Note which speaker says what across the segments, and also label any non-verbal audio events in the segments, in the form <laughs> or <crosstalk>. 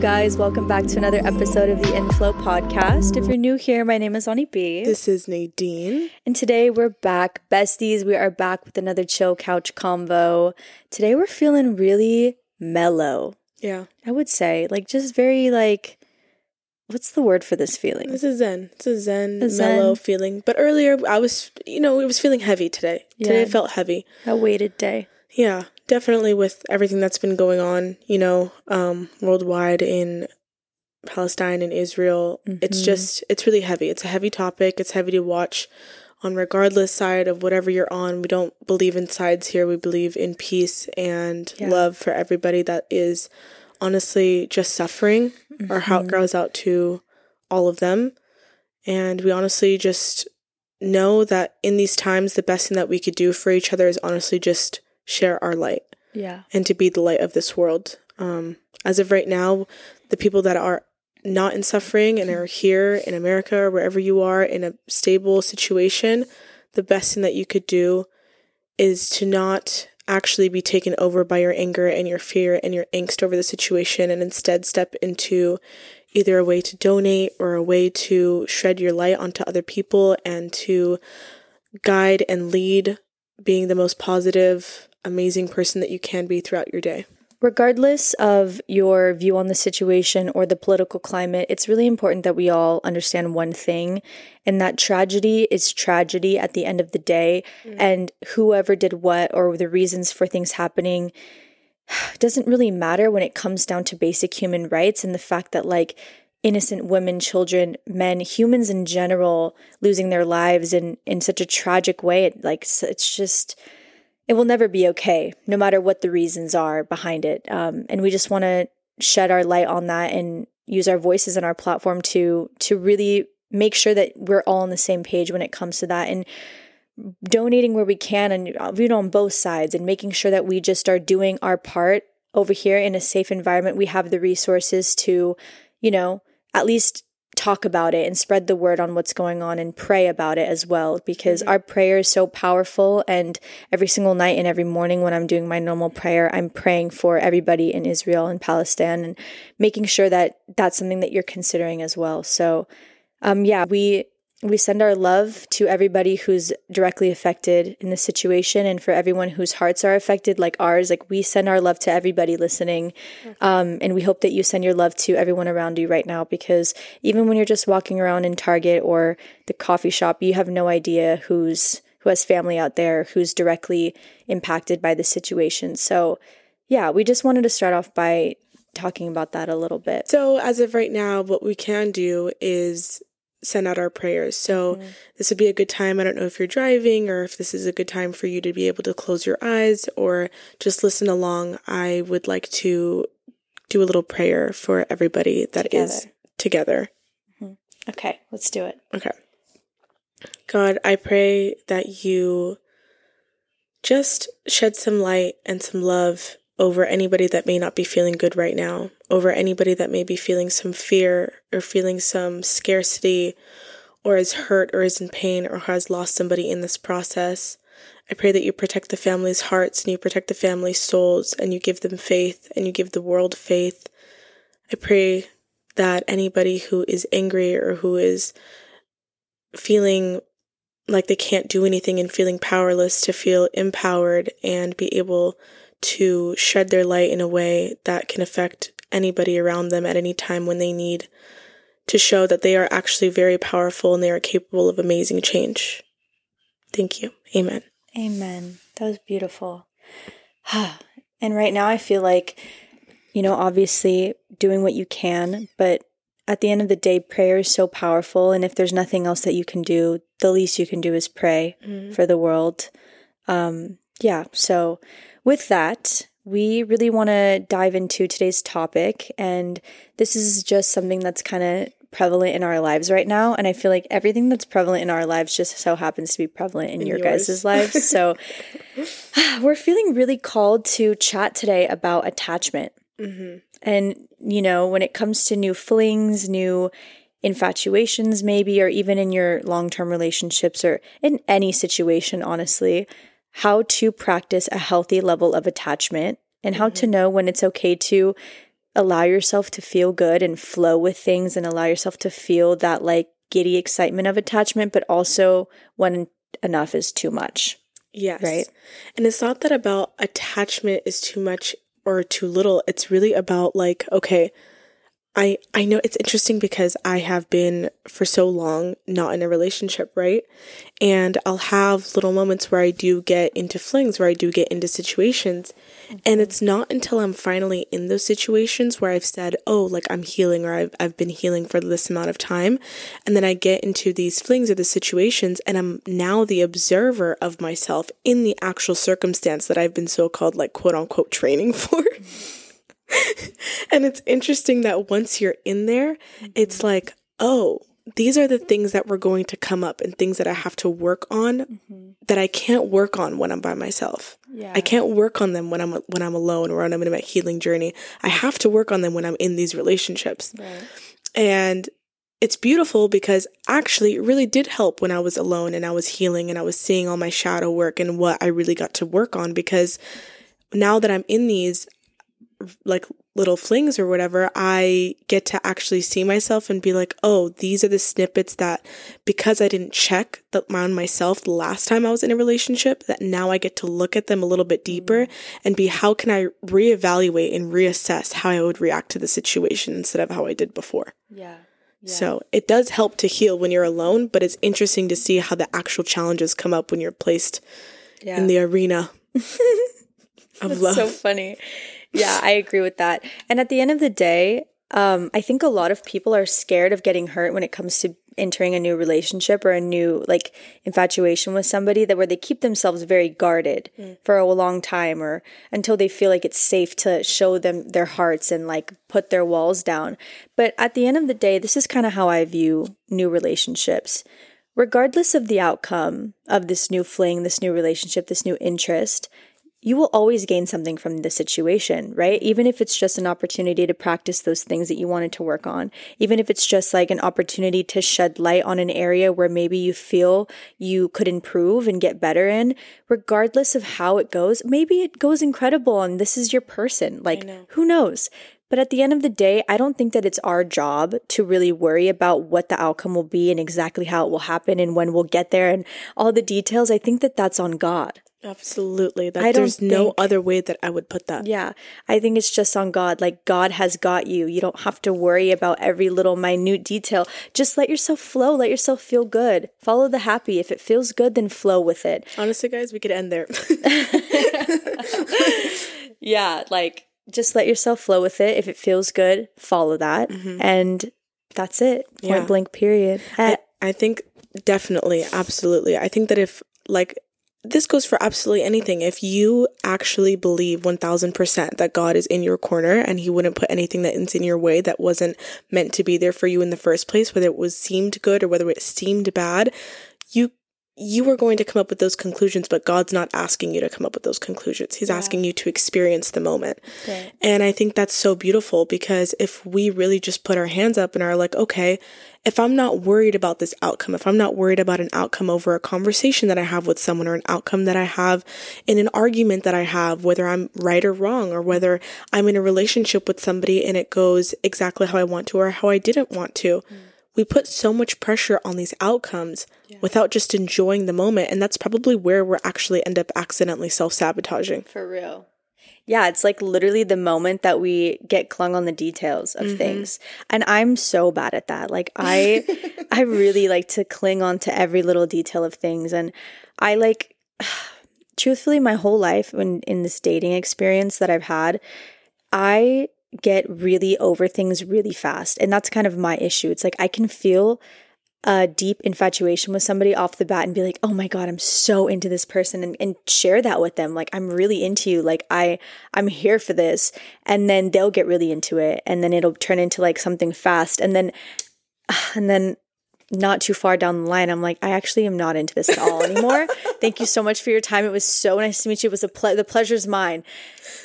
Speaker 1: guys? Welcome back to another episode of the Inflow podcast. If you're new here, my name is Ani B.
Speaker 2: This is Nadine.
Speaker 1: And today we're back. Besties, we are back with another chill couch convo. Today we're feeling really mellow.
Speaker 2: Yeah.
Speaker 1: I would say. Like just very like what's the word for this feeling?
Speaker 2: This is zen. It's a zen,
Speaker 1: A zen.
Speaker 2: mellow feeling. But earlier I was you know, it was feeling heavy today. Today
Speaker 1: Yeah.
Speaker 2: it felt heavy.
Speaker 1: A weighted day.
Speaker 2: Yeah. Definitely with everything that's been going on, you know, um, worldwide in Palestine and Israel. It's
Speaker 1: Mhm.
Speaker 2: just it's really heavy. It's a heavy topic. It's heavy to watch on regardless side of whatever you're on. We don't believe in sides here. We believe in peace and
Speaker 1: Yeah.
Speaker 2: love for everybody that is honestly just suffering. Our heart goes out to all of them. And we honestly just know that in these times, the best thing that we could do for each other is honestly just share our light
Speaker 1: Yeah.
Speaker 2: and to be the light of this world. Um, as of right now, the people that are not in suffering and are here in America or wherever you are in a stable situation, the best thing that you could do is to not actually be taken over by your anger and your fear and your angst over the situation and instead step into either a way to donate or a way to shed your light onto other people and to guide and lead being the most positive, amazing person that you can be throughout your day.
Speaker 1: Regardless of your view on the situation or the political climate, it's really important that we all understand one thing, and that tragedy is tragedy at the end of the day. Mm. And whoever did what or the reasons for things happening <sighs> doesn't really matter when it comes down to basic human rights and the fact that, like, innocent women, children, men, humans in general losing their lives in, in such a tragic way, it, like, it's just it will never be okay, no matter what the reasons are behind it. Um, and we just want to shed our light on that and use our voices and our platform to to really make sure that we're all on the same page when it comes to that and donating where we can and uh, you know on both sides and making sure that we just are doing our part over here in a safe environment we have the resources to you know at least talk about it and spread the word on what's going on and pray about it as well because our prayer is so powerful. And every single night and every morning when I'm doing my normal prayer I'm praying for everybody in Israel and Palestine and making sure that that's something that you're considering as well. So um yeah we we send our love to everybody who's directly affected in this situation and for everyone whose hearts are affected like ours like we send our love to everybody listening. Um, and we hope that you send your love to everyone around you right now because even when you're just walking around in target or the coffee shop you have no idea who's who has family out there who's directly impacted by the situation. So yeah we just wanted to start off by talking about that a little bit.
Speaker 2: So, as of right now, what we can do is send out our prayers. So, mm. this would be a good time. I don't know if you're driving or if this is a good time for you to be able to close your eyes or just listen along. I would like to do a little prayer for everybody that is together. Mm-hmm.
Speaker 1: okay let's do it
Speaker 2: Okay. God, I pray that you just shed some light and some love over anybody that may not be feeling good right now, over anybody that may be feeling some fear or feeling some scarcity or is hurt or is in pain or has lost somebody in this process. I pray that you protect the family's hearts and you protect the family's souls and you give them faith and you give the world faith. I pray that anybody who is angry or who is feeling like they can't do anything and feeling powerless to feel empowered and be able to shed their light in a way that can affect anybody around them at any time when they need to show that they are actually very powerful and they are capable of amazing change. Thank you. Amen.
Speaker 1: Amen. That was beautiful. <sighs> and right now, I feel like, you know, obviously doing what you can, but at the end of the day, prayer is so powerful. And if there's nothing else that you can do, the least you can do is pray for the world. Um, yeah. So, with that, we really want to dive into today's topic. And this is just something that's kind of prevalent in our lives right now. And I feel like everything that's prevalent in our lives just so happens to be prevalent in,
Speaker 2: In
Speaker 1: your
Speaker 2: yours.
Speaker 1: guys' lives. <laughs> So <sighs> we're feeling really called to chat today about attachment.
Speaker 2: Mm-hmm.
Speaker 1: And, you know, when it comes to new flings, new infatuations, maybe, or even in your long term relationships or in any situation, honestly, how to practice a healthy level of attachment and how to mm-hmm. know when it's okay to allow yourself to feel good and flow with things and allow yourself to feel that like giddy excitement of attachment, but also when enough is too much.
Speaker 2: Yes.
Speaker 1: Right.
Speaker 2: And it's not that about attachment is too much or too little. It's really about like, okay, I I know it's interesting because I have been for so long not in a relationship, right? And I'll have little moments where I do get into flings, where I do get into situations. And mm-hmm. it's not until I'm finally in those situations where I've said, "Oh, like I'm healing or I've I've been healing for this amount of time." And then I get into these flings or the situations and I'm now the observer of myself in the actual circumstance that I've been so called like quote unquote training <laughs> for. Mm-hmm. <laughs> and it's interesting that once you're in there, it's like, oh, these are the things that were going to come up and things that I have to work on mm-hmm. that I can't work on when I'm by myself. Yeah. I can't work on them when I'm when I'm alone or when I'm in my healing journey. I have to work on them when I'm in these relationships. Right. And it's beautiful because actually it really did help when I was alone and I was healing and I was seeing all my shadow work and what I really got to work on because now that I'm in these like little flings or whatever, I get to actually see myself and be like, oh, these are the snippets that because I didn't check the, on myself the last time I was in a relationship, that now I get to look at them a little bit deeper mm-hmm. and be how can I reevaluate and reassess how I would react to the situation instead of how I did before.
Speaker 1: Yeah.
Speaker 2: Yeah. So it does help to heal when you're alone, but it's interesting to see how the actual challenges come up when you're placed yeah. in the arena <laughs>
Speaker 1: of love. So funny yeah, I agree with that. And at the end of the day, um, I think a lot of people are scared of getting hurt when it comes to entering a new relationship or a new like infatuation with somebody that where they keep themselves very guarded mm. for a long time or until they feel like it's safe to show them their hearts and like put their walls down. But at the end of the day, this is kind of how I view new relationships. Regardless of the outcome of this new fling, this new relationship, this new interest, you will always gain something from the situation, right? Even if it's just an opportunity to practice those things that you wanted to work on, even if it's just like an opportunity to shed light on an area where maybe you feel you could improve and get better in, regardless of how it goes, maybe it goes incredible and this is your person. Like, know. who knows? But at the end of the day, I don't think that it's our job to really worry about what the outcome will be and exactly how it will happen and when we'll get there and all the details. I think that that's on God.
Speaker 2: Absolutely. That there's think, no other way that I would put that.
Speaker 1: Yeah. I think it's just on God. Like God has got you. You don't have to worry about every little minute detail. Just let yourself flow. Let yourself feel good. Follow the happy. If it feels good, then flow with it.
Speaker 2: Honestly, guys, we could end there. <laughs>
Speaker 1: yeah, like just let yourself flow with it. If it feels good, follow that. Mm-hmm. And that's it. Point yeah. blank period.
Speaker 2: I, I think definitely, absolutely. I think that if like this goes for absolutely anything. If you actually believe 1000% that God is in your corner and he wouldn't put anything that is in your way that wasn't meant to be there for you in the first place, whether it was seemed good or whether it seemed bad, you you are going to come up with those conclusions, but God's not asking you to come up with those conclusions. He's yeah. asking you to experience the moment. Right. And I think that's so beautiful because if we really just put our hands up and are like, okay, if I'm not worried about this outcome, if I'm not worried about an outcome over a conversation that I have with someone or an outcome that I have in an argument that I have, whether I'm right or wrong, or whether I'm in a relationship with somebody and it goes exactly how I want to or how I didn't want to. Mm. We put so much pressure on these outcomes yeah. without just enjoying the moment. And that's probably where we're actually end up accidentally self sabotaging.
Speaker 1: For real. Yeah, it's like literally the moment that we get clung on the details of mm-hmm. things. And I'm so bad at that. Like I <laughs> I really like to cling on to every little detail of things and I like <sighs> truthfully my whole life when in this dating experience that I've had, I get really over things really fast. And that's kind of my issue. It's like I can feel a deep infatuation with somebody off the bat and be like, oh my God, I'm so into this person and, and share that with them. Like, I'm really into you. Like, I, I'm here for this. And then they'll get really into it. And then it'll turn into like something fast. And then, <sighs> and then not too far down the line, I'm like, I actually am not into this at all anymore. <laughs> Thank you so much for your time. It was so nice to meet you. It was a ple- the pleasure's mine.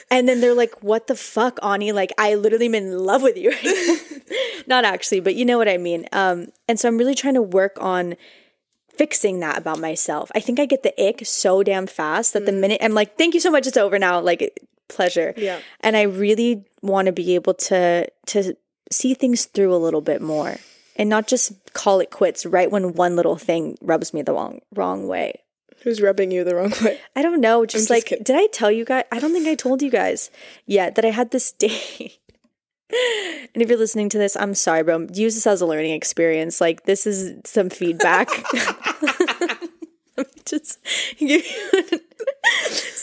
Speaker 1: And then they're like, what the fuck, Ani? Like, I literally am in love with you. <laughs> not actually, but you know what I mean. Um, and so I'm really trying to work on fixing that about myself. I think I get the ick so damn fast that the mm. minute I'm like, thank you so much, it's over now. Like, pleasure.
Speaker 2: Yeah.
Speaker 1: And I really want to be able to to see things through a little bit more and not just call it quits right when one little thing rubs me the wrong wrong way.
Speaker 2: Who's rubbing you the wrong way?
Speaker 1: I don't know. Just
Speaker 2: just
Speaker 1: like,
Speaker 2: kidding.
Speaker 1: did I tell you guys? I don't think I told you guys yet that I had this <laughs> date. and if you're listening to this, I'm sorry, bro. Use this as a learning experience. Like, this is some feedback. <laughs> <laughs> Let me just give you.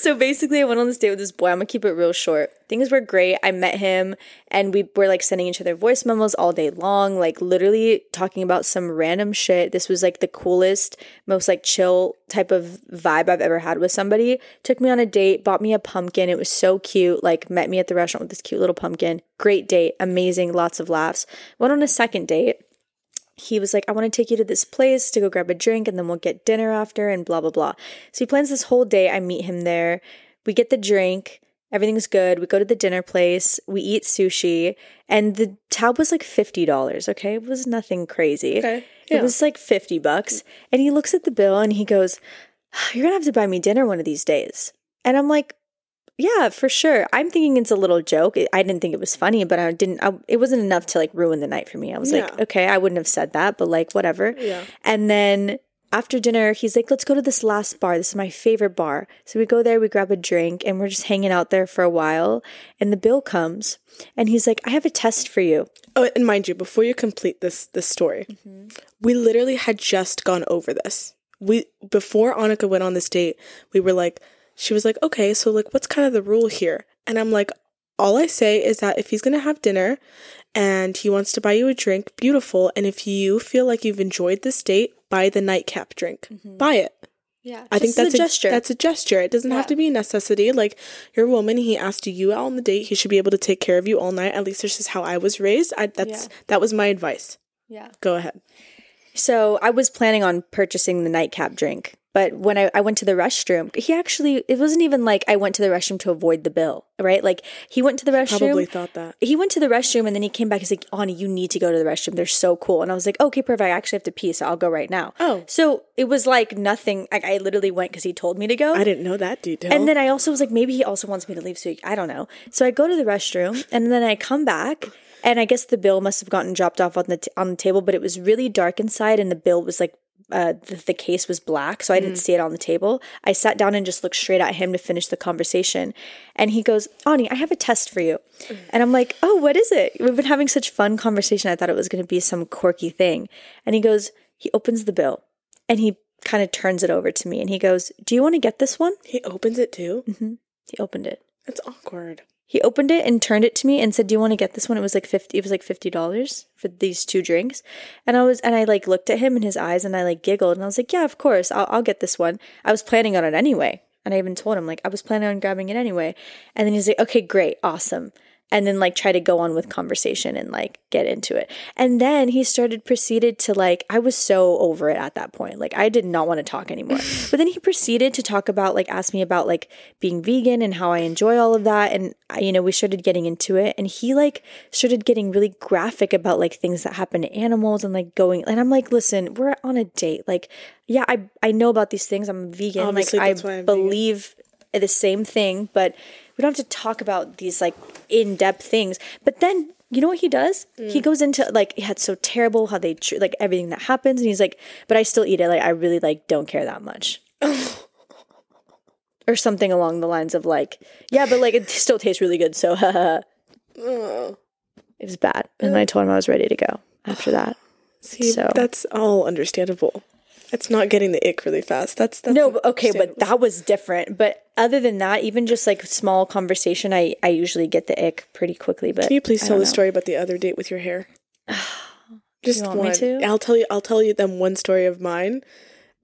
Speaker 1: So basically, I went on this date with this boy. I'm gonna keep it real short. Things were great. I met him, and we were like sending each other voice memos all day long, like literally talking about some random shit. This was like the coolest, most like chill type of vibe I've ever had with somebody. Took me on a date, bought me a pumpkin. It was so cute. Like met me at the restaurant with this cute little pumpkin. Great date, amazing, lots of laughs. Went on a second date he was like, I want to take you to this place to go grab a drink and then we'll get dinner after and blah, blah, blah. So he plans this whole day. I meet him there. We get the drink. Everything's good. We go to the dinner place. We eat sushi. And the tab was like $50. Okay. It was nothing crazy.
Speaker 2: Okay, Yeah.
Speaker 1: It was like 50 bucks. And he looks at the bill and he goes, ah, You're going to have to buy me dinner one of these days. And I'm like, yeah, for sure. I'm thinking it's a little joke. I didn't think it was funny, but I didn't. I, it wasn't enough to like ruin the night for me. I was like, okay, I wouldn't have said that, but like whatever.
Speaker 2: Yeah.
Speaker 1: And then after dinner, he's like, let's go to this last bar. This is my favorite bar. So we go there, we grab a drink, and we're just hanging out there for a while. And the bill comes, and he's like, I have a test for you.
Speaker 2: Oh, and mind you, before you complete this this story, mm-hmm. we literally had just gone over this. We before Annika went on this date, we were like, she was like, okay, so like, what's kind of the rule here? And I'm like, all I say is that if he's gonna have dinner and he wants to buy you a drink, beautiful. And if you feel like you've enjoyed this date, buy the nightcap drink. Mm-hmm. Buy it.
Speaker 1: Yeah,
Speaker 2: I think that's
Speaker 1: a gesture.
Speaker 2: That's a gesture. It doesn't have to be a necessity. Like you're a woman, he asked you out on the date. He should be able to take care of you all night. At least this is how I was raised. I, that's
Speaker 1: Yeah.
Speaker 2: that was my advice.
Speaker 1: yeah.
Speaker 2: Go ahead.
Speaker 1: So I was planning on purchasing the nightcap drink, but when I, I went to the restroom, he actually, it wasn't even like I went to the restroom to avoid the bill, right? Like he went to the restroom.
Speaker 2: Probably thought that.
Speaker 1: he went to the restroom and then he came back. He's like, Ani, you need to go to the restroom. They're so cool. And I was like, okay, perfect. I actually have to pee, so I'll go right now.
Speaker 2: Oh.
Speaker 1: So it was like nothing. Like I literally went because he told me to go.
Speaker 2: I didn't know that detail.
Speaker 1: And then I also was like, maybe he also wants me to leave. So I don't know. So I go to the restroom and then I come back. And I guess the bill must have gotten dropped off on the t- on the table, but it was really dark inside, and the bill was like uh, the, the case was black, so I didn't mm. see it on the table. I sat down and just looked straight at him to finish the conversation, and he goes, "Ani, I have a test for you," mm. and I'm like, "Oh, what is it?" We've been having such fun conversation. I thought it was going to be some quirky thing, and he goes, he opens the bill, and he kind of turns it over to me, and he goes, "Do you want to get this one?"
Speaker 2: he opens it too. Mm-hmm.
Speaker 1: He opened it.
Speaker 2: That's awkward.
Speaker 1: He opened it and turned it to me and said, "Do you want to get this one?" It was like fifty. It was like fifty dollars for these two drinks, and I was and I like looked at him in his eyes and I like giggled and I was like, "Yeah, of course, I'll I'll get this one." I was planning on it anyway, and I even told him like I was planning on grabbing it anyway, and then he's like, "Okay, great, awesome." And then like try to go on with conversation and like get into it. And then he started proceeded to like I was so over it at that point. Like I did not want to talk anymore. <laughs> but then he proceeded to talk about like ask me about like being vegan and how I enjoy all of that and I, you know we started getting into it and he like started getting really graphic about like things that happen to animals and like going and I'm like listen, we're on a date. Like yeah, I I know about these things. I'm vegan.
Speaker 2: Obviously,
Speaker 1: like I
Speaker 2: I'm vegan.
Speaker 1: believe the same thing, but we don't have to talk about these like in depth things. But then you know what he does? He
Speaker 2: Mm.
Speaker 1: goes into like yeah, it's so terrible how they tr- like everything that happens, and he's like, but I still eat it. Like I really like don't care that much. <laughs> or something along the lines of like, yeah, but like it still tastes really good. So <laughs> it was bad, and I told him I was ready to go after <sighs> that.
Speaker 2: See,
Speaker 1: So-
Speaker 2: that's all understandable. It's not getting the ick really fast. That's, that's
Speaker 1: No, okay, but that was different. But other than that, even just like small conversation, I I usually get the ick pretty quickly. But
Speaker 2: Can you please tell the
Speaker 1: know.
Speaker 2: story about the other date with your hair? <sighs> Just one.
Speaker 1: to?
Speaker 2: I'll tell you. I'll tell you them one story of mine,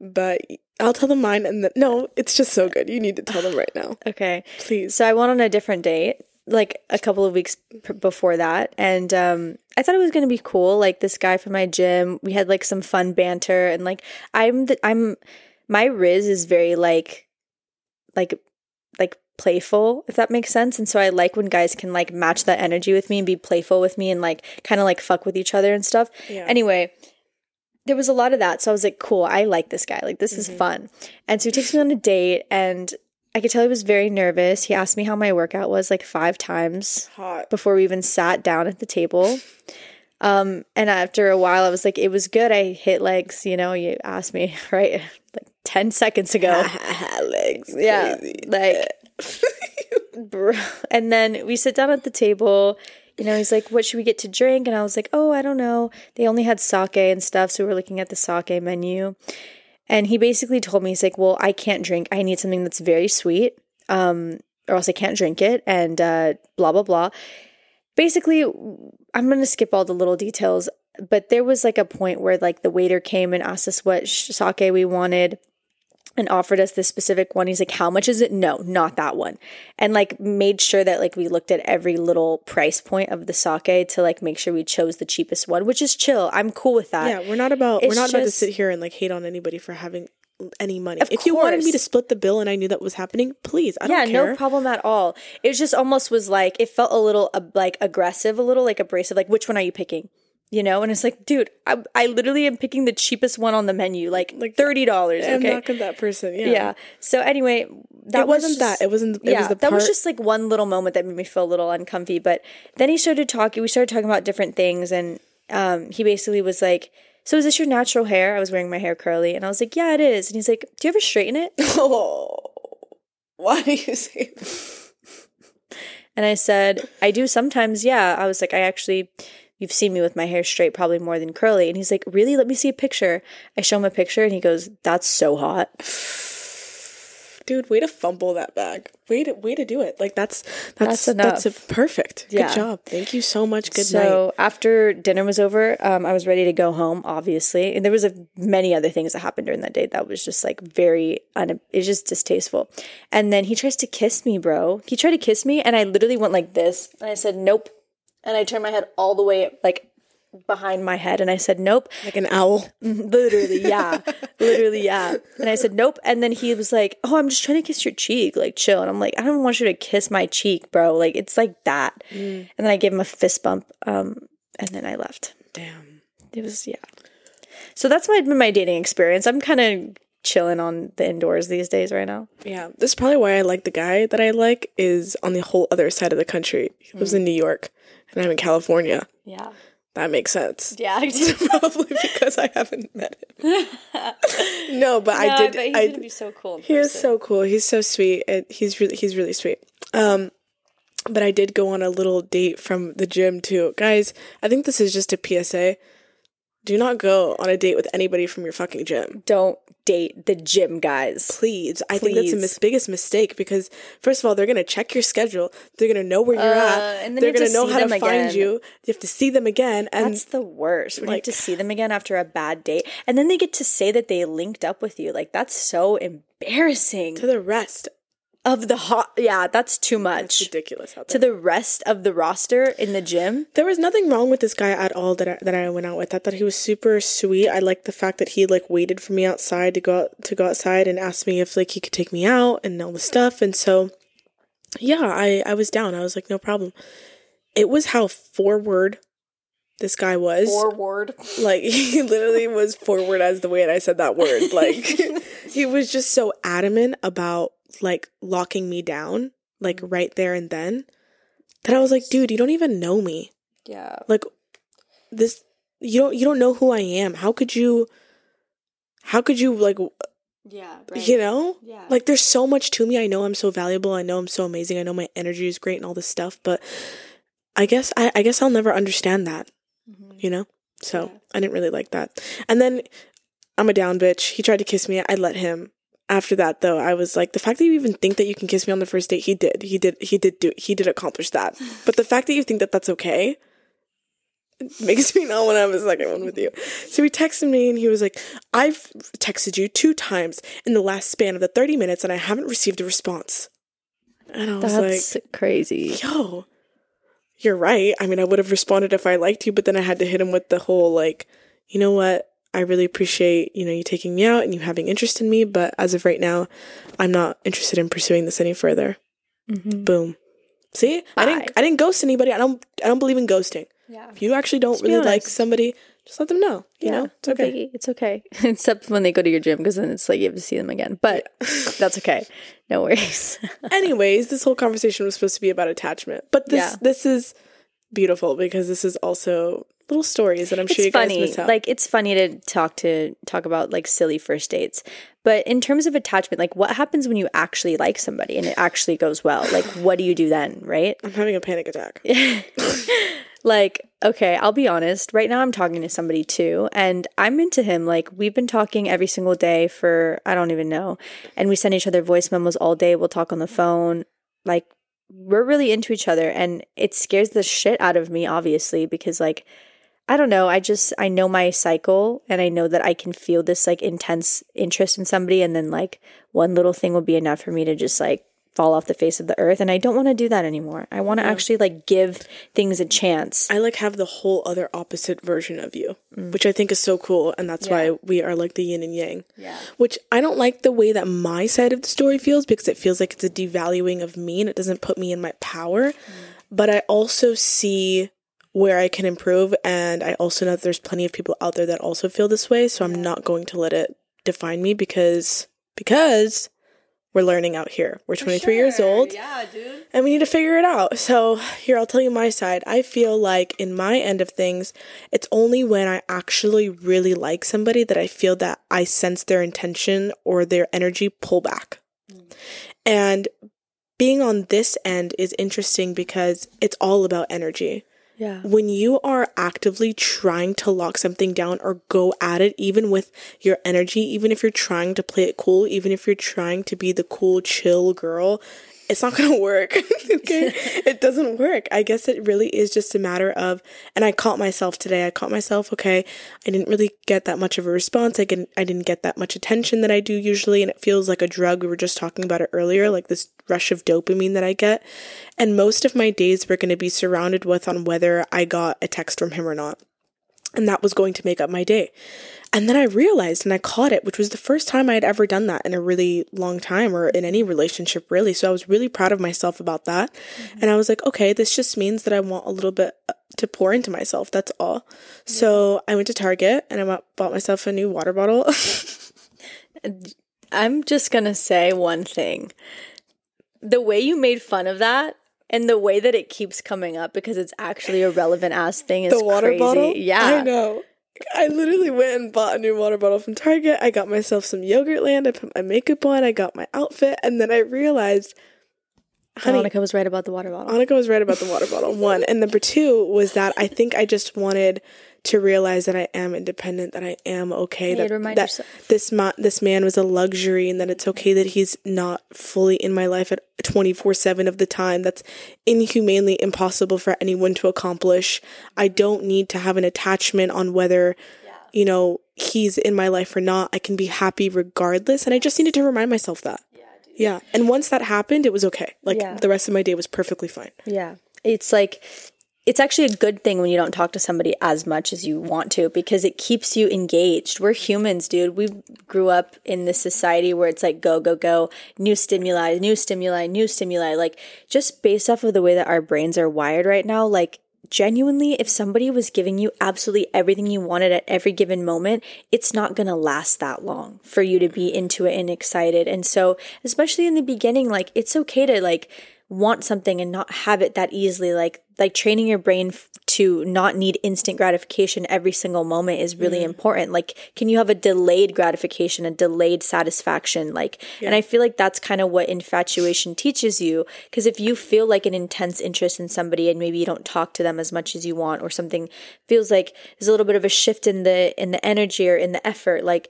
Speaker 2: but I'll tell them mine. And then no, it's just so good. You need to tell them right now, <sighs>
Speaker 1: Okay.
Speaker 2: please.
Speaker 1: So I went on a different date like a couple of weeks p- before that and um I thought it was going to be cool like this guy from my gym we had like some fun banter and like I'm the I'm my riz is very like like like playful if that makes sense and so I like when guys can like match that energy with me and be playful with me and like kind of like fuck with each other and stuff
Speaker 2: Yeah.
Speaker 1: anyway there was a lot of that so I was like cool I like this guy like this is fun and so he takes me on a date and I could tell he was very nervous. He asked me how my workout was like five times
Speaker 2: Hot.
Speaker 1: before we even sat down at the table. Um, and after a while, I was like, it was good. I hit legs, you know, you asked me, <laughs> right? Like 10 seconds ago. <laughs>
Speaker 2: Legs.
Speaker 1: yeah.
Speaker 2: crazy.
Speaker 1: Like, <laughs> bro. And then we sit down at the table. You know, he's like, what should we get to drink? And I was like, oh, I don't know. They only had sake and stuff. So we we're looking at the sake menu. And he basically told me, he's like, well, I can't drink. I need something that's very sweet, um, or else I can't drink it. And uh, blah, blah, blah. Basically, I'm going to skip all the little details, but there was like a point where like the waiter came and asked us what sh- sake we wanted and offered us this specific one. He's like, How much is it? No, not that one. And like made sure that like we looked at every little price point of the sake to like make sure we chose the cheapest one, which is chill. I'm cool with that.
Speaker 2: Yeah, we're not about we're
Speaker 1: It's
Speaker 2: not about to sit here and like hate on anybody for having any money.
Speaker 1: Of
Speaker 2: if you wanted me to split the bill and I knew that was happening, please. I don't care.
Speaker 1: Yeah, no problem at all. It just almost was like it felt a little uh, like aggressive, a little like abrasive. Like, which one are you picking? You know, and it's like, dude, I, I literally am picking the cheapest one on the menu, like like thirty dollars.
Speaker 2: I'm
Speaker 1: Okay,
Speaker 2: not that person. Yeah.
Speaker 1: yeah. So anyway, that
Speaker 2: It
Speaker 1: was
Speaker 2: wasn't
Speaker 1: just-
Speaker 2: that. It wasn't. It
Speaker 1: yeah,
Speaker 2: was the
Speaker 1: that
Speaker 2: part.
Speaker 1: was just like one little moment that made me feel a little uncomfy. But then he started talking. We started talking about different things, and um, he basically was like, "So is this your natural hair?" I was wearing my hair curly, and I was like, "Yeah, it is." And he's like, "Do you ever straighten it?" <laughs>
Speaker 2: oh, why do you say?
Speaker 1: And I said, "I do sometimes." Yeah, I was like, "I actually." You've seen me with my hair straight probably more than curly. And he's like, Really? Let me see a picture. I show him a picture and he goes, That's so hot.
Speaker 2: Dude, way to fumble that bag. Way to way to do it. Like that's that's
Speaker 1: That's
Speaker 2: that's, a
Speaker 1: enough.
Speaker 2: perfect. Good job. Thank you so much. Good night.
Speaker 1: so after dinner was over, um, I was ready to go home, obviously, and there was a, many other things that happened during that day that was just like very un- it's just distasteful. And then he tries to kiss me, bro. He tried to kiss me, and I literally went like this, and I said nope, and I turned my head all the way like behind my head, and I said nope,
Speaker 2: Like an owl. Mm-hmm.
Speaker 1: literally, yeah, <laughs> literally, yeah. And I said nope, and then he was like, oh, I'm just trying to kiss your cheek, like chill, and I'm like, I don't want you to kiss my cheek, bro, like it's like that. Mm. And then I gave him a fist bump, um, and then I left.
Speaker 2: Damn.
Speaker 1: It was yeah. So that's my my dating experience. I'm kind of chilling on the indoors these days right now.
Speaker 2: Yeah, this is probably why I like the guy that I like is on the whole other side of the country. He lives mm. in New York, and I'm in California.
Speaker 1: Yeah.
Speaker 2: That makes sense.
Speaker 1: Yeah. <laughs>
Speaker 2: Probably because I haven't met him. <laughs> no, but I did.
Speaker 1: But he's
Speaker 2: I,
Speaker 1: gonna be so cool. in
Speaker 2: He is so cool. He's so sweet. And he's really he's really sweet. Um but I did go on a little date from the gym too. Guys, I think this is just a PSA. Do not go on a date with anybody from your fucking gym.
Speaker 1: Don't date the gym guys.
Speaker 2: Please. I think that's the mis- biggest mistake because first of all, they're going to check your schedule. They're going to know where you're
Speaker 1: Uh,
Speaker 2: at.
Speaker 1: and
Speaker 2: they're going
Speaker 1: to
Speaker 2: know how to
Speaker 1: them
Speaker 2: find you. You have to see them again and
Speaker 1: That's the worst. When you have to see them again after a bad date, and then they get to say that they linked up with you. Like that's so embarrassing.
Speaker 2: to the rest.
Speaker 1: Of the hot, yeah, that's too
Speaker 2: It's
Speaker 1: much.
Speaker 2: ridiculous out
Speaker 1: To the rest of the roster in the gym,
Speaker 2: There was nothing wrong with this guy at all that I, that I went out with. I thought he was super sweet. I liked the fact that he like waited for me outside to go out, to go outside and asked me if like he could take me out and all the stuff. And so, yeah, I I was down. I was like, no problem. It was how forward this guy was.
Speaker 1: forward.
Speaker 2: like <laughs> he literally was forward as the way that I said that word. Like <laughs> he was just so adamant about like locking me down, like mm. right there and then, that I was like, dude, you don't even know me
Speaker 1: Yeah,
Speaker 2: like this you don't you don't know who I am. How could you how could you like
Speaker 1: yeah,
Speaker 2: you know?
Speaker 1: Yeah.
Speaker 2: Like there's so much to me. I know I'm so valuable. I know I'm so amazing. I know my energy is great and all this stuff, but I guess I, I guess I'll never understand that, mm-hmm. you know? So
Speaker 1: Yeah.
Speaker 2: I didn't really like that. And then I'm a down bitch. He tried to kiss me. I let him. After that though, I was like, the fact that you even think that you can kiss me on the first date, he did. He did he did do he did accomplish that. <laughs> But the fact that you think that that's okay makes me not want to have a second one with you. So he texted me and he was like, I've texted you two times in the last span of the 30 minutes and I haven't received a response. And I was
Speaker 1: that's
Speaker 2: like,
Speaker 1: crazy.
Speaker 2: yo, you're right. I mean, I would have responded if I liked you, but then I had to hit him with the whole, like, you know what? I really appreciate, you know, you taking me out and you having interest in me, but as of right now, I'm not interested in pursuing this any further.
Speaker 1: Mhm.
Speaker 2: Boom. See? I didn't I didn't ghost anybody. I don't I don't believe in ghosting.
Speaker 1: Yeah.
Speaker 2: If you actually don't really like somebody, just let them know. You know, it's okay.
Speaker 1: biggie. It's okay. <laughs> Except when they go to your gym because then it's like you have to see them again. But that's okay. No worries. <laughs>
Speaker 2: Anyways, this whole conversation was supposed to be about attachment, but this
Speaker 1: Yeah.
Speaker 2: this is beautiful because this is also little stories that I'm sure you
Speaker 1: it's
Speaker 2: guys miss out.
Speaker 1: Like it's funny to talk to talk about like silly first dates. But in terms of attachment, like what happens when you actually like somebody and it actually goes well? Like what do you do then, right?
Speaker 2: I'm having a panic attack. <laughs>
Speaker 1: Like, okay, I'll be honest. Right now I'm talking to somebody too, and I'm into him. Like we've been talking every single day for I don't even know. And we send each other voice memos all day. We'll talk on the phone. Like we're really into each other and it scares the shit out of me obviously because like I don't know, I just I know my cycle and I know that I can feel this like intense interest in somebody and then like one little thing will be enough for me to just like fall off the face of the earth and I don't want to do that anymore. I want to actually like give things a chance.
Speaker 2: I like have the whole other opposite version of you, which I think is so cool, and that's
Speaker 1: Mm. Yeah.
Speaker 2: why we are like the yin and yang.
Speaker 1: Yeah.
Speaker 2: Which I don't like the way that my side of the story feels because it feels like it's a devaluing of me and it doesn't put me in my power. But I also see where I can improve, and I also know that there's plenty of people out there that also feel this way. So I'm not going to let it define me because because we're learning out here. We're 23 years old
Speaker 1: Yeah, dude.
Speaker 2: and we need to figure it out. So, here, I'll tell you my side. I feel like in my end of things, it's only when I actually really like somebody that I feel that I sense their intention or their energy pull back. Mm. And being on this end is interesting because it's all about energy
Speaker 1: Yeah.
Speaker 2: when you are actively trying to lock something down or go at it, even with your energy, even if you're trying to play it cool, even if you're trying to be the cool, chill girl, it's not gonna work. <laughs> okay? <laughs> it doesn't work. I guess it really is just a matter of, and I caught myself today. I caught myself, okay, I didn't really get that much of a response. I didn't, I didn't get that much attention that I do usually, and it feels like a drug. We were just talking about it earlier, like this rush of dopamine that I get. And most of my days were going to be surrounded with on whether I got a text from him or not. And that was going to make up my day. And then I realized and I caught it, which was the first time I had ever done that in a really long time or in any relationship, really. So I was really proud of myself about that. And I was like, okay, this just means that I want a little bit uh, to pour into myself. That's all. So I went to Target and I bought myself a new water bottle. <laughs>
Speaker 1: I'm just going to say one thing. The way you made fun of that and the way that it keeps coming up because it's actually a relevant ass thing is
Speaker 2: the water
Speaker 1: crazy.
Speaker 2: bottle?
Speaker 1: Yeah.
Speaker 2: I know. I literally went and bought a new water bottle from Target. I got myself some Yogurtland. I put my makeup on. I got my outfit. And then I realized, honey,
Speaker 1: Monica was right about the water bottle.
Speaker 2: Annika was right about the water bottle. One. And number two was that I think I just wanted to realize that I am independent, that I am okay, that, that
Speaker 1: yourself.
Speaker 2: this ma- this man was a luxury and that it's okay that he's not fully in my life at 24/7 of the time. That's inhumanely impossible for anyone to accomplish. I don't need to have an attachment on whether you know, he's in my life or not. I can be happy regardless and I just needed to remind myself that. Yeah. And once that happened, it was okay. Like
Speaker 1: Yeah.
Speaker 2: the rest of my day was perfectly fine.
Speaker 1: Yeah. It's like it's actually a good thing when you don't talk to somebody as much as you want to because it keeps you engaged. We're humans, dude. We grew up in this society where it's like go, go, go, new stimuli, new stimuli, new stimuli. Like just based off of the way that our brains are wired right now, like genuinely, if somebody was giving you absolutely everything you wanted at every given moment, it's not going to last that long for you to be into it and excited. And so, especially in the beginning, like it's okay to like want something and not have it that easily like like training your brain f- to not need instant gratification every single moment is really important. Like can you have a delayed gratification a delayed satisfaction? Like and i feel like that's kind of what infatuation teaches you because if you feel like an intense interest in somebody and maybe you don't talk to them as much as you want or something feels like there's a little bit of a shift in the in the energy or in the effort like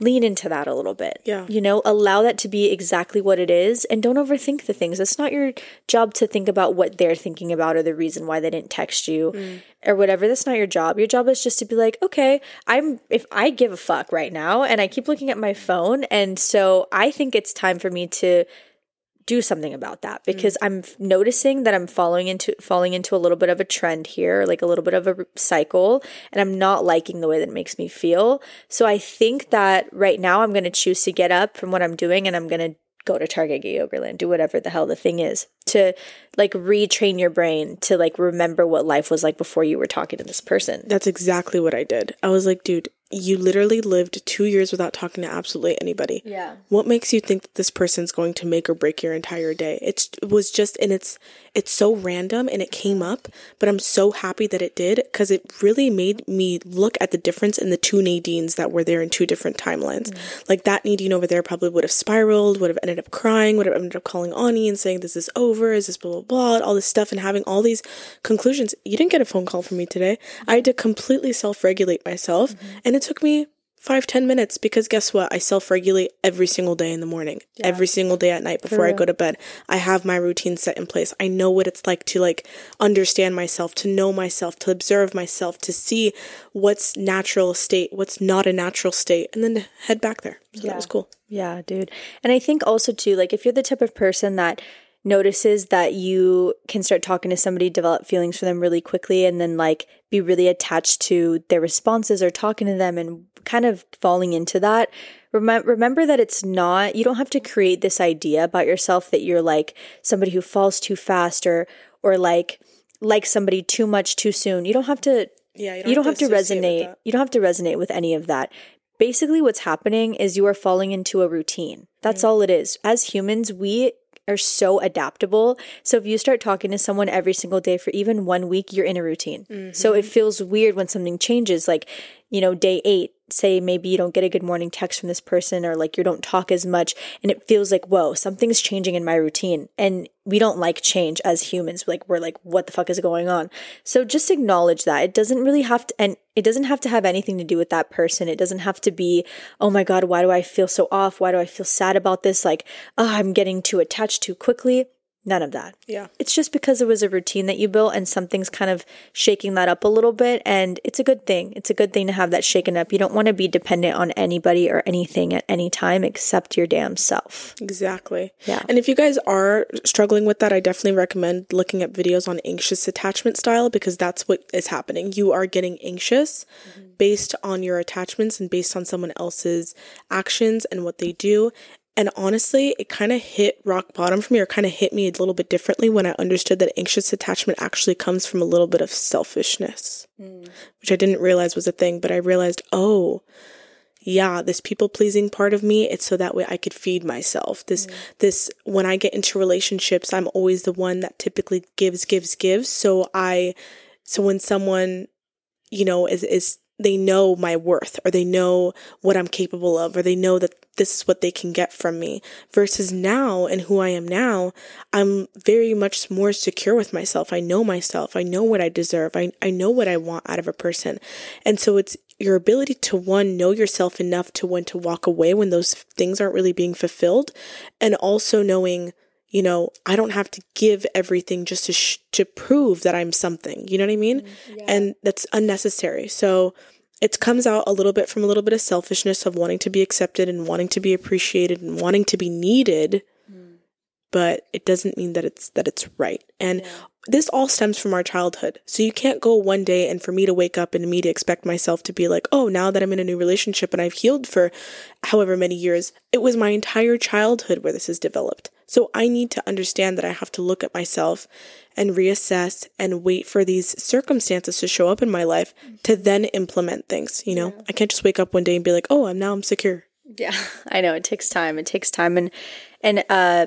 Speaker 1: lean into that a little bit.
Speaker 2: Yeah.
Speaker 1: You know, allow that to be exactly what it is and don't overthink the things. It's not your job to think about what they're thinking about or the reason why they didn't text you mm. or whatever. That's not your job. Your job is just to be like, okay, I'm if I give a fuck right now and I keep looking at my phone and so I think it's time for me to do something about that mm. because I'm f- noticing that I'm following into falling into a little bit of a trend here, like a little bit of a cycle, and I'm not liking the way that it makes me feel. So I think that right now I'm going to choose to get up from what I'm doing and I'm going to go to Target, get Yogurtland, do whatever the hell the thing is to like retrain your brain to like remember what life was like before you were talking to this person.
Speaker 2: That's exactly what I did. I was like, dude, you literally lived two years without talking to absolutely anybody.
Speaker 1: Yeah.
Speaker 2: What makes you think that this person's going to make or break your entire day? It's, it was just, and it's, it's so random and it came up, but I'm so happy that it did because it really made me look at the difference in the two Nadines that were there in two different timelines. Mm. Like that Nadine over there probably would have spiraled, would have ended up crying, would have ended up calling Ani and saying, this is over, is this blah, blah, blah, all this stuff and having all these conclusions. You didn't get a phone call from me today. I had to completely self regulate myself mm-hmm. and it took me five ten minutes because guess what? I self-regulate every single day in the morning yeah. every single day at night before i go to bed. I have my routine set in place. I know what it's like to like understand myself to know myself to observe myself to see what's natural state what's not a natural state and then head back there. So yeah. that was cool.
Speaker 1: Yeah dude. And i think also too like if you're the type of person that notices that you can start talking to somebody, develop feelings for them really quickly, and then like be really attached to their responses or talking to them and kind of falling into that. Remember, remember that it's not, you don't have to create this idea about yourself that you're like somebody who falls too fast or, or like, like somebody too much too soon. You don't have to, yeah, you don't, you don't have, have to, resonate. You don't have to resonate with any of that basically what's happening is you are falling into a routine. That's mm-hmm. all it is. As humans, we are so adaptable. So if you start talking to someone every single day for even one week, you're in a routine. Mm-hmm. So it feels weird when something changes. Like, you know, day eight, say maybe you don't get a good morning text from this person or like you don't talk as much and it feels like whoa something's changing in my routine. And we don't like change as humans. Like we're like what the fuck is going on? So just acknowledge that. It doesn't really have to and it doesn't have to have anything to do with that person. It doesn't have to be oh my god why do i feel so off? Why do i feel sad about this? Like oh i'm getting too attached too quickly None of that.
Speaker 2: Yeah.
Speaker 1: It's just because it was a routine that you built and something's kind of shaking that up a little bit. And it's a good thing. It's a good thing to have that shaken up. You don't want to be dependent on anybody or anything at any time except your damn self.
Speaker 2: Exactly.
Speaker 1: Yeah.
Speaker 2: And if you guys are struggling with that, I definitely recommend looking at videos on anxious attachment style because that's what is happening. You are getting anxious mm-hmm. based on your attachments and based on someone else's actions and what they do. And honestly, it kind of hit rock bottom for me, or kind of hit me a little bit differently when I understood that anxious attachment actually comes from a little bit of selfishness, mm. which I didn't realize was a thing. But I realized, oh, yeah, this people pleasing part of me, it's so that way I could feed myself. This, mm. this, when I get into relationships, I'm always the one that typically gives, gives, gives. So I, so when someone, you know, is, is they know my worth or they know what I'm capable of or they know that this is what they can get from me versus now and who I am now, I'm very much more secure with myself. I know myself. I know what I deserve. I, I know what I want out of a person. And so it's your ability to one, know yourself enough to when to walk away when those things aren't really being fulfilled and also knowing you know, I don't have to give everything just to sh- to prove that I'm something. You know what I mean? Mm, yeah. And that's unnecessary. So it comes out a little bit from a little bit of selfishness of wanting to be accepted and wanting to be appreciated and wanting to be needed. Mm. But it doesn't mean that it's that it's right. And yeah. this all stems from our childhood. So you can't go one day and for me to wake up and me to expect myself to be like, "Oh, now that I'm in a new relationship and I've healed for however many years, it was my entire childhood where this is developed." So I need to understand that I have to look at myself and reassess and wait for these circumstances to show up in my life to then implement things, you know? Yeah. I can't just wake up one day and be like, "Oh, I'm now I'm secure."
Speaker 1: Yeah. <laughs> I know it takes time. It takes time and and uh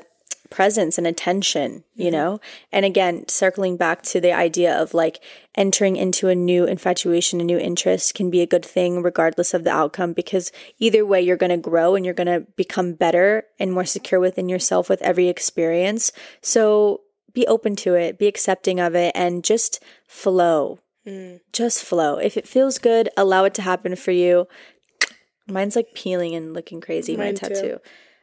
Speaker 1: presence and attention, you mm-hmm. know? And again, circling back to the idea of like entering into a new infatuation, a new interest can be a good thing regardless of the outcome because either way you're going to grow and you're going to become better and more secure within yourself with every experience. So be open to it, be accepting of it and just flow. Mm. Just flow. If it feels good, allow it to happen for you. Mine's like peeling and looking crazy, Mine my tattoo. Too.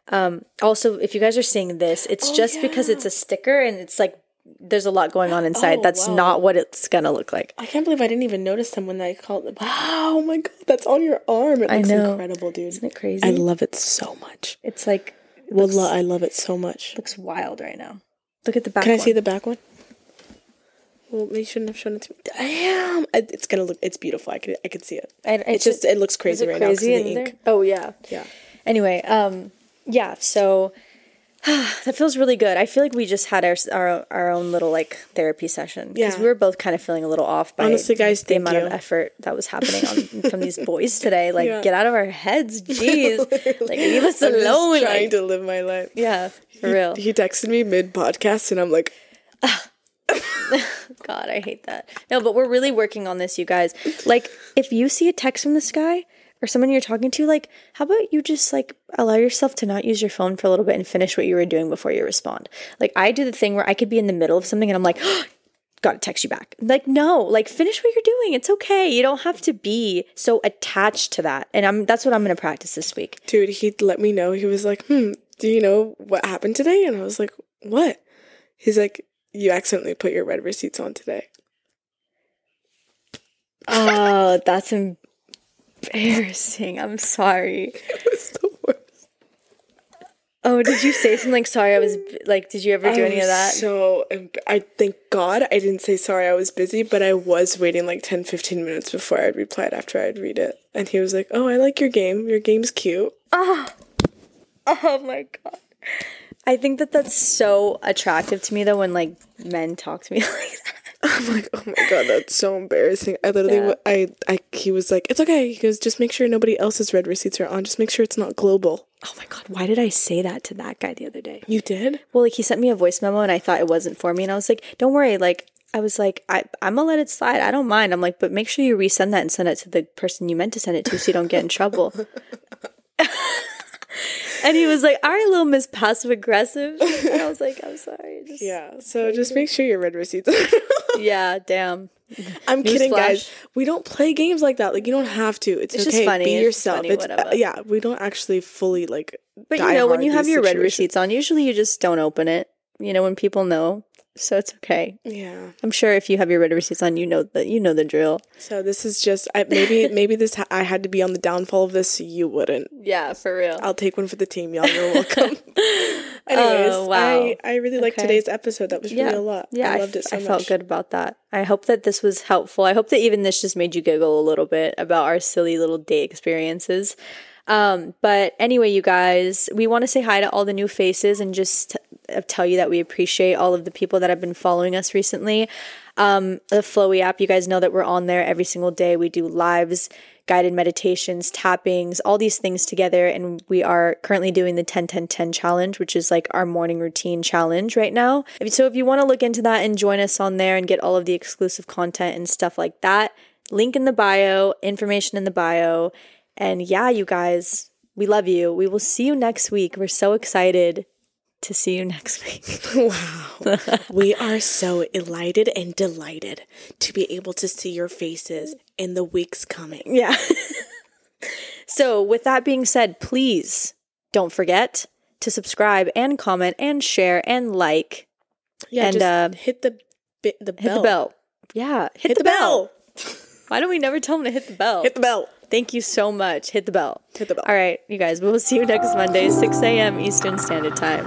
Speaker 1: Um, also, if you guys are seeing this, it's oh, just yeah. because it's a sticker and it's like there's a lot going on inside. Oh, that's wow. not what it's gonna look like.
Speaker 2: I can't believe I didn't even notice them when I called them. Wow, oh my god, that's on your arm. It looks incredible, dude.
Speaker 1: Isn't it crazy?
Speaker 2: I love it so much.
Speaker 1: It's like
Speaker 2: it looks, well, I love it so much.
Speaker 1: Looks wild right now. Look at the back.
Speaker 2: Can I one. see the back one? Well, you shouldn't have shown it to me. Damn, it's gonna look. It's beautiful. I could. I could see it. I, it's just. It looks crazy it right crazy now because the ink.
Speaker 1: There? Oh yeah.
Speaker 2: Yeah.
Speaker 1: Anyway, um, yeah, so <sighs> that feels really good. I feel like we just had our our, our own little like therapy session because
Speaker 2: Yeah.
Speaker 1: we were both kind of feeling a little off by
Speaker 2: Honestly, guys,
Speaker 1: the amount
Speaker 2: you.
Speaker 1: of effort that was happening on, <laughs> from these boys today. Like,
Speaker 2: Yeah.
Speaker 1: get out of our heads, <laughs> jeez! like, leave us
Speaker 2: I'm just
Speaker 1: alone.
Speaker 2: trying
Speaker 1: like-
Speaker 2: to live my life.
Speaker 1: yeah, for real.
Speaker 2: He texted me mid podcast, and I'm like, <laughs>
Speaker 1: God, I hate that. No, but we're really working on this, you guys. Like, if you see a text from the sky or someone you're talking to, like, how about you just like allow yourself to not use your phone for a little bit and finish what you were doing before you respond? Like, I do the thing where I could be in the middle of something and I'm like, <gasps> gotta text you back. Like, no, like finish what you're doing. It's okay. You don't have to be so attached to that. And I'm that's what I'm gonna practice this week.
Speaker 2: dude, he let me know. He was like, hmm, do you know what happened today? And I was like, what? He's like, you accidentally put your read receipts on today.
Speaker 1: Oh, that's embarrassing. I'm sorry. <laughs>
Speaker 2: It was the worst.
Speaker 1: Oh, did you say something sorry? I was like, did you ever do
Speaker 2: I
Speaker 1: any of that?
Speaker 2: So I thank God I didn't say sorry. I was busy, but I was waiting like 10, 15 minutes before I'd replied after I'd read it. And he was like, "Oh, I like your game. Your game's cute." Ah.
Speaker 1: Oh my god. I think that that's so attractive to me though when like men talk to me <laughs> like that. <laughs>
Speaker 2: I'm like, "Oh my god, that's so embarrassing." I literally,
Speaker 1: Yeah.
Speaker 2: I, I, he was like, "It's okay." He goes, "Just make sure nobody else's read receipts are on. Just make sure it's not global."
Speaker 1: Oh my god, why did I say that to that guy the other day?
Speaker 2: You did?
Speaker 1: Well, like he sent me a voice memo and I thought it wasn't for me and I was like, "Don't worry, like I was like, I, I'm gonna let it slide. I don't mind. I'm like, but make sure you resend that and send it to the person you meant to send it to so you don't get in trouble. <laughs> and he was like, all right, little Miss Passive Aggressive. And I was like, I'm sorry. Just,
Speaker 2: Yeah. So just make sure your read receipts. <laughs>
Speaker 1: Yeah, damn.
Speaker 2: I'm kidding,
Speaker 1: Newsflash.
Speaker 2: guys. We don't play games like that. Like you don't have to. It's,
Speaker 1: It's just funny.
Speaker 2: Be
Speaker 1: It's
Speaker 2: yourself.
Speaker 1: funny,
Speaker 2: it's uh,
Speaker 1: whatever.
Speaker 2: yeah. We don't actually fully like.
Speaker 1: But you know, when you have your
Speaker 2: read
Speaker 1: receipts on, usually you just don't open it. You know, when people know. So it's okay.
Speaker 2: Yeah.
Speaker 1: I'm sure if you have your read receipts on, you know that you know the drill.
Speaker 2: So this is just I, maybe <laughs> maybe this ha- I had to be on the downfall of this so you wouldn't.
Speaker 1: Yeah, for real.
Speaker 2: I'll take one for the team, y'all. You're welcome. <laughs> Oh, Anyways,
Speaker 1: Oh, wow.
Speaker 2: I I really liked
Speaker 1: Okay.
Speaker 2: today's episode. That was really a lot.
Speaker 1: Yeah,
Speaker 2: I loved
Speaker 1: f-
Speaker 2: it so
Speaker 1: I
Speaker 2: much.
Speaker 1: felt good about that. I hope that this was helpful. I hope that even this just made you giggle a little bit about our silly little day experiences. Um, but anyway, you guys, we want to say hi to all the new faces and just uh, tell you that we appreciate all of the people that have been following us recently. Um, the Flowy app, you guys know that we're on there every single day. We do lives, guided meditations, tappings, all these things together. And we are currently doing the 10 10 10 challenge, which is like our morning routine challenge right now. So if you want to look into that and join us on there and get all of the exclusive content and stuff like that, link in the bio, information in the bio. And yeah, you guys, we love you. We will see you next week. We're so excited to see you <laughs> next week.
Speaker 2: Wow. <laughs> we are so elated and delighted to be able to see your faces in the weeks coming.
Speaker 1: Yeah. <laughs> so, with that being said, please don't forget to subscribe and comment and share and like.
Speaker 2: Yeah,
Speaker 1: And,
Speaker 2: just
Speaker 1: uh,
Speaker 2: hit the the
Speaker 1: Hit
Speaker 2: bell.
Speaker 1: the bell. Yeah, hit,
Speaker 2: Hit
Speaker 1: the, bell. Why don't we never tell them to hit the bell?
Speaker 2: Hit the bell.
Speaker 1: Thank you so much. Hit the bell.
Speaker 2: Hit the bell.
Speaker 1: All right, you guys, we will see you next Monday, 6 a.m. Eastern Standard Time.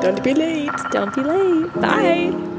Speaker 2: Don't be late.
Speaker 1: Don't be late. Bye.